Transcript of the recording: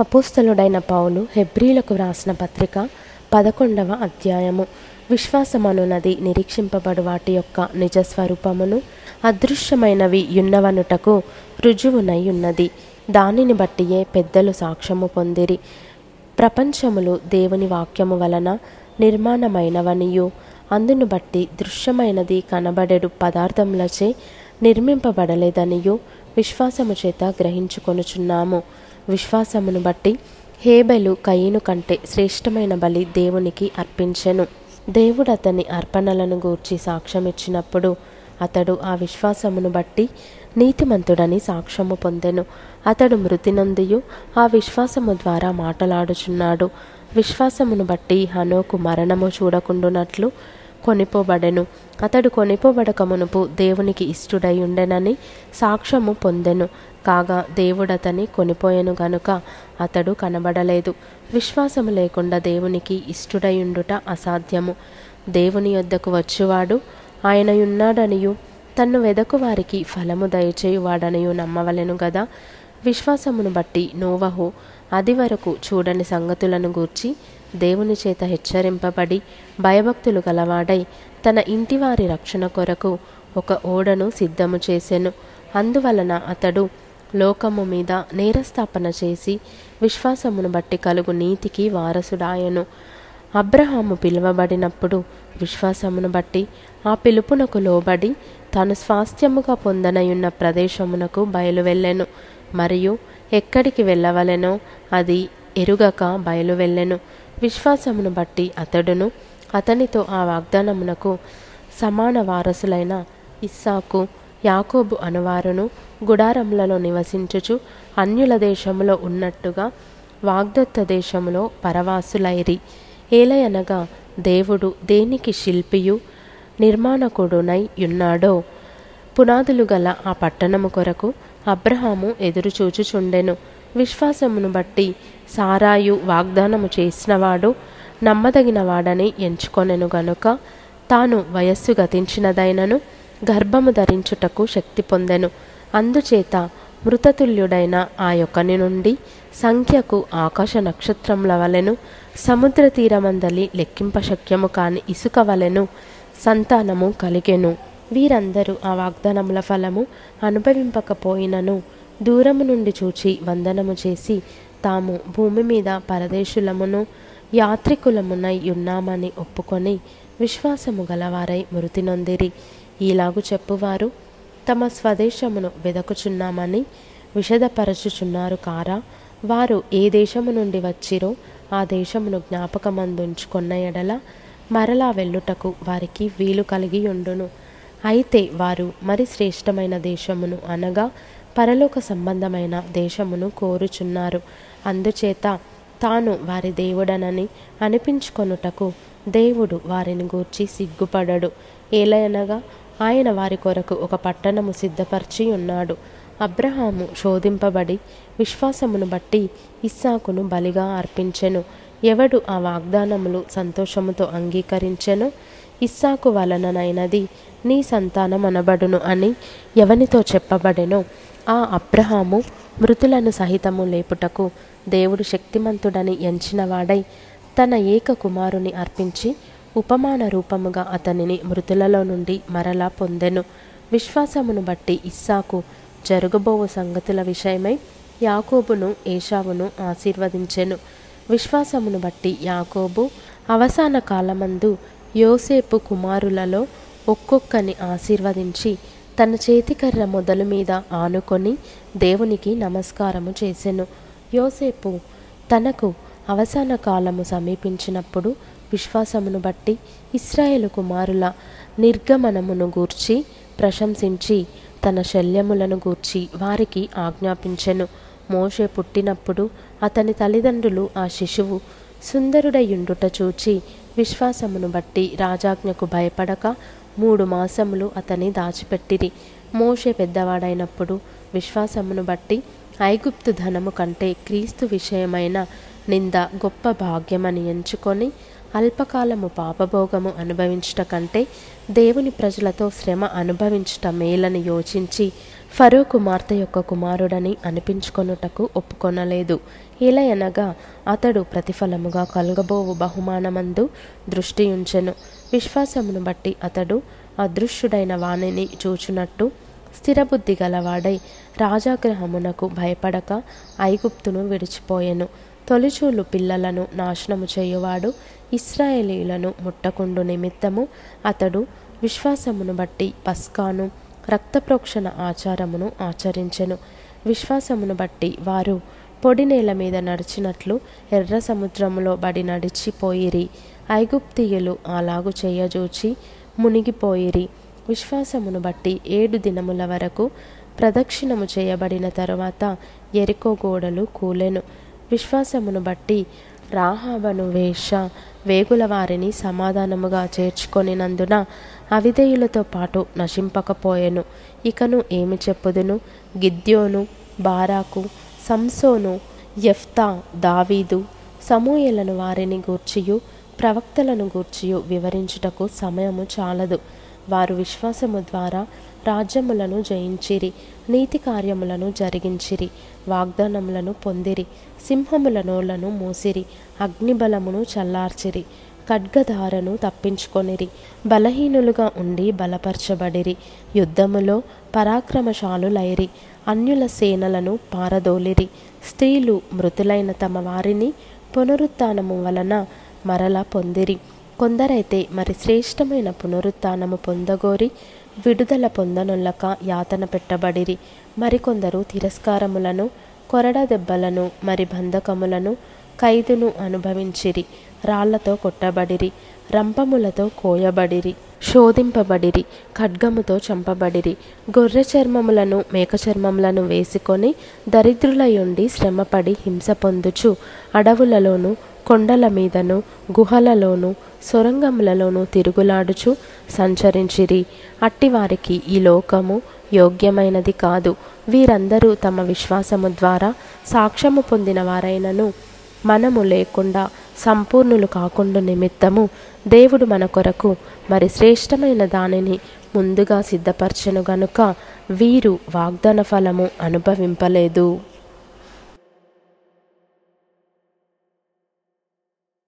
అపోస్తలుడైన పౌలు హెబ్రీలకు వ్రాసిన పత్రిక పదకొండవ అధ్యాయము. విశ్వాసమనున్నది నిరీక్షింపబడు వాటి యొక్క నిజస్వరూపమును అదృశ్యమైనవి యున్నవనుటకు రుజువునై ఉన్నది. దానిని బట్టియే పెద్దలు సాక్ష్యము పొందిరి. ప్రపంచములు దేవుని వాక్యము వలన నిర్మాణమైనవనియు. అందును బట్టి దృశ్యమైనది కనబడెడు పదార్థములచే నిర్మింపబడలేదనియు. విశ్వాసము చేత గ్రహించుకొనుచున్నాము. విశ్వాసమును బట్టి హేబెలు కయ్యను కంటే శ్రేష్టమైన బలి దేవునికి అర్పించెను. దేవుడు అతని అర్పణలను గూర్చి సాక్ష్యమిచ్చినప్పుడు అతడు ఆ విశ్వాసమును బట్టి నీతిమంతుడని సాక్ష్యము పొందెను. అతడు మృతి నందియు ఆ విశ్వాసము ద్వారా మాటలాడుచున్నాడు. విశ్వాసమును బట్టి హనోకు మరణము చూడకుండునట్లు కొనిపోబడెను. అతడు కొనిపోబడక మునుపు దేవునికి ఇష్టుడై ఉండెనని సాక్ష్యము పొందెను. కాగా దేవుడతని కొనిపోయెను గనుక అతడు కనబడలేదు. విశ్వాసము లేకుండా దేవునికి ఇష్టుడయుండుట అసాధ్యము. దేవుని యొద్దకు వచ్చువాడు ఆయనయున్నాడనియు తన్ను వెదకు వారికి ఫలము దయచేయువాడనియు నమ్మవలెను గదా. విశ్వాసమును బట్టి నోవహు అది వరకు చూడని సంగతులను గూర్చి దేవుని చేత హెచ్చరింపబడి భయభక్తులు గలవాడై తన ఇంటివారి రక్షణ కొరకు ఒక ఓడను సిద్ధము చేసెను. అందువలన అతడు లోకము మీద నేరస్థాపన చేసి విశ్వాసమును బట్టి కలుగు నీతికి వారసుడాయను. అబ్రహాము పిలువబడినప్పుడు విశ్వాసమును బట్టి ఆ పిలుపునకు లోబడి తాను స్వాస్థ్యముగా పొందనయున్న ప్రదేశమునకు బయలువెళ్ళెను మరియు ఎక్కడికి వెళ్ళవలెనో అది ఎరుగక బయలువెళ్ళెను విశ్వాసమును బట్టి అతడును అతనితో ఆ వాగ్దానమునకు సమాన వారసులైన ఇస్సాకు యాకోబు అనువారును గుడారములలో నివసించుచు అన్యుల దేశములో ఉన్నట్టుగా వాగ్దత్త దేశములో పరవాసులైరి. ఏలయనగా దేవుడు దేనికి శిల్పియు నిర్మాణకుడునై ఉన్నాడో? పునాదులు గల ఆ పట్టణము కొరకు అబ్రహాము ఎదురుచూచుచుండెను. విశ్వాసమును బట్టి సారాయు వాగ్దానము చేసినవాడు నమ్మదగినవాడని ఎంచుకొనెను గనుక తాను వయస్సు గతించినదైనను గర్భము ధరించుటకు శక్తి పొందెను. అందుచేత మృతతుల్యుడైన ఆ యొక్కని నుండి సంఖ్యకు ఆకాశ నక్షత్రముల వలెను సముద్ర తీరమందలి లెక్కింపశక్యము కాని ఇసుక వలెను సంతానము కలిగెను. వీరందరూ ఆ వాగ్దానముల ఫలము అనుభవింపకపోయినను. దూరము నుండి చూచి వందనము చేసి తాము భూమి మీద పరదేశులమును యాత్రికులమునై ఉన్నామని ఒప్పుకొని విశ్వాసము గలవారై మృతి నొందిరి ఈలాగు చెప్పువారు తమ స్వదేశమును వెదకుచున్నామని విషదపరచుచున్నారు కారా వారు ఏ దేశము నుండి వచ్చిరో ఆ దేశమును జ్ఞాపకమందుంచుకున్న ఎడల మరలా వెళ్ళుటకు వారికి వీలు కలిగి ఉండును అయితే వారు మరి శ్రేష్టమైన దేశమును అనగా పరలోక సంబంధమైన దేశమును కోరుచున్నారు. అందుచేత తాను వారి దేవుడనని అనిపించుకొనుటకు దేవుడు వారిని గూర్చి సిగ్గుపడడు. ఏలయనగా ఆయన వారి కొరకు ఒక పట్టణము సిద్ధపరిచి ఉన్నాడు అబ్రహాము శోధింపబడి విశ్వాసమును బట్టి ఇస్సాకును బలిగా అర్పించెను. ఎవడు ఆ వాగ్దానములు సంతోషముతో అంగీకరించెనో? ఇస్సాకు వలననైనది నీ సంతానం అనబడును అని ఎవనితో చెప్పబడెనో? ఆ అబ్రహాము మృతులను సహితము లేపుటకు దేవుడు శక్తిమంతుడని ఎంచినవాడై తన ఏక కుమారుని అర్పించి ఉపమాన రూపముగా అతనిని మృతులలో నుండి మరలా పొందెను. విశ్వాసమును బట్టి ఇస్సాకు జరగబోవు సంగతుల విషయమై యాకోబును ఏషావును ఆశీర్వదించెను. విశ్వాసమును బట్టి యాకోబు అవసాన కాలమందు యోసేపు కుమారులలో ఒక్కొక్కని ఆశీర్వదించి తన చేతికర్ర మొదలు మీద ఆనుకొని దేవునికి నమస్కారము చేసెను. యోసేపు తనకు అవసాన కాలము సమీపించినప్పుడు విశ్వాసమును బట్టి ఇస్రాయేలు కుమారుల నిర్గమనమును గూర్చి ప్రశంసించి తన శల్యములను గూర్చి వారికి ఆజ్ఞాపించెను. మోషే పుట్టినప్పుడు అతని తల్లిదండ్రులు ఆ శిశువు సుందరుడయుండుట చూచి విశ్వాసమును బట్టి రాజాజ్ఞకు భయపడక మూడు మాసములు అతని దాచిపెట్టిరి. మోషే పెద్దవాడైనప్పుడు విశ్వాసమును బట్టి ఐగుప్తు ధనము కంటే క్రీస్తు విషయమైన నింద గొప్ప భాగ్యమని ఎంచుకొని అల్పకాలము పాపభోగము అనుభవించుట కంటే దేవుని ప్రజలతో శ్రమ అనుభవించుట మేలని యోచించి ఫరో కుమార్తె యొక్క కుమారుడని అనిపించుకొనుటకు ఒప్పుకొనలేదు. ఇలయనగా అతడు ప్రతిఫలముగా కలగబోవు బహుమానమందు దృష్టి ఉంచెను విశ్వాసమును బట్టి అతడు అదృశ్యుడైన వాణిని చూచునట్టు స్థిరబుద్ధి గలవాడై రాజాగ్రహమునకు భయపడక ఐగుప్తును విడిచిపోయెను. తొలిచూలు పిల్లలను నాశనము చేయువాడు ఇస్రాయేలీలను ముట్టకుండు నిమిత్తము అతడు విశ్వాసమును బట్టి పస్కాను రక్తప్రోక్షణ ఆచారమును ఆచరించెను. విశ్వాసమును బట్టి వారు పొడి నేల మీద నడిచినట్లు ఎర్ర సముద్రములో బడి నడిచిపోయిరి ఐగుప్తియులు అలాగు చేయజూచి మునిగిపోయిరి. విశ్వాసమును బట్టి ఏడు దినముల వరకు ప్రదక్షిణము చేయబడిన తరువాత ఎరికో గోడలు కూలెను. విశ్వాసమును బట్టి రాహాబను వేష వేగుల వారిని సమాధానముగా చేర్చుకొనినందున అవిధేయులతో పాటు నశింపకపోయెను. ఇకను ఏమి చెప్పుదును? గిద్యోను బారాకు సంసోను ఎఫ్తా దావీదు సమూయలను వారిని గూర్చియు ప్రవక్తలను గూర్చియు వివరించుటకు సమయము చాలదు. వారు విశ్వాసము ద్వారా రాజ్యములను జయించిరి నీతి కార్యములను జరిగించిరి వాగ్దానములను పొందిరి సింహముల నోళ్ళను మూసిరి అగ్నిబలమును చల్లార్చిరి. ఖడ్గధారను తప్పించుకొనిరి. బలహీనులుగా ఉండి బలపరచబడిరి. యుద్ధములో పరాక్రమశాలులైరి. అన్యుల సేనలను పారదోలిరి. స్త్రీలు మృతులైన తమ వారిని పునరుత్నము వలన మరల పొందిరి. కొందరైతే మరి శ్రేష్టమైన పునరుత్నము పొందగోరి విడుదల పొందనులక యాతన పెట్టబడిరి. మరికొందరు తిరస్కారములను కొరడ దెబ్బలను మరి బంధకములను ఖైదును అనుభవించిరి. రాళ్ళతో కొట్టబడిరి రంపములతో కోయబడిరి శోధింపబడిరి ఖడ్గముతో చంపబడిరి గొర్రె చర్మములను మేక చర్మములను వేసుకొని దరిద్రులయుండి శ్రమపడి హింస పొందుచు అడవులలోను కొండల మీదను గుహలలోను సొరంగములలోను తిరుగులాడుచు సంచరించిరి. అట్టివారికి ఈ లోకము యోగ్యమైనది కాదు. వీరందరూ తమ విశ్వాసము ద్వారా సాక్ష్యము పొందిన వారైనను మనము లేకుండా సంపూర్ణులు కాకుండా నిమిత్తము దేవుడు మన కొరకు మరి శ్రేష్టమైన దానిని ముందుగా సిద్ధపరచను గనుక వీరు వాగ్దాన ఫలము అనుభవింపలేదు.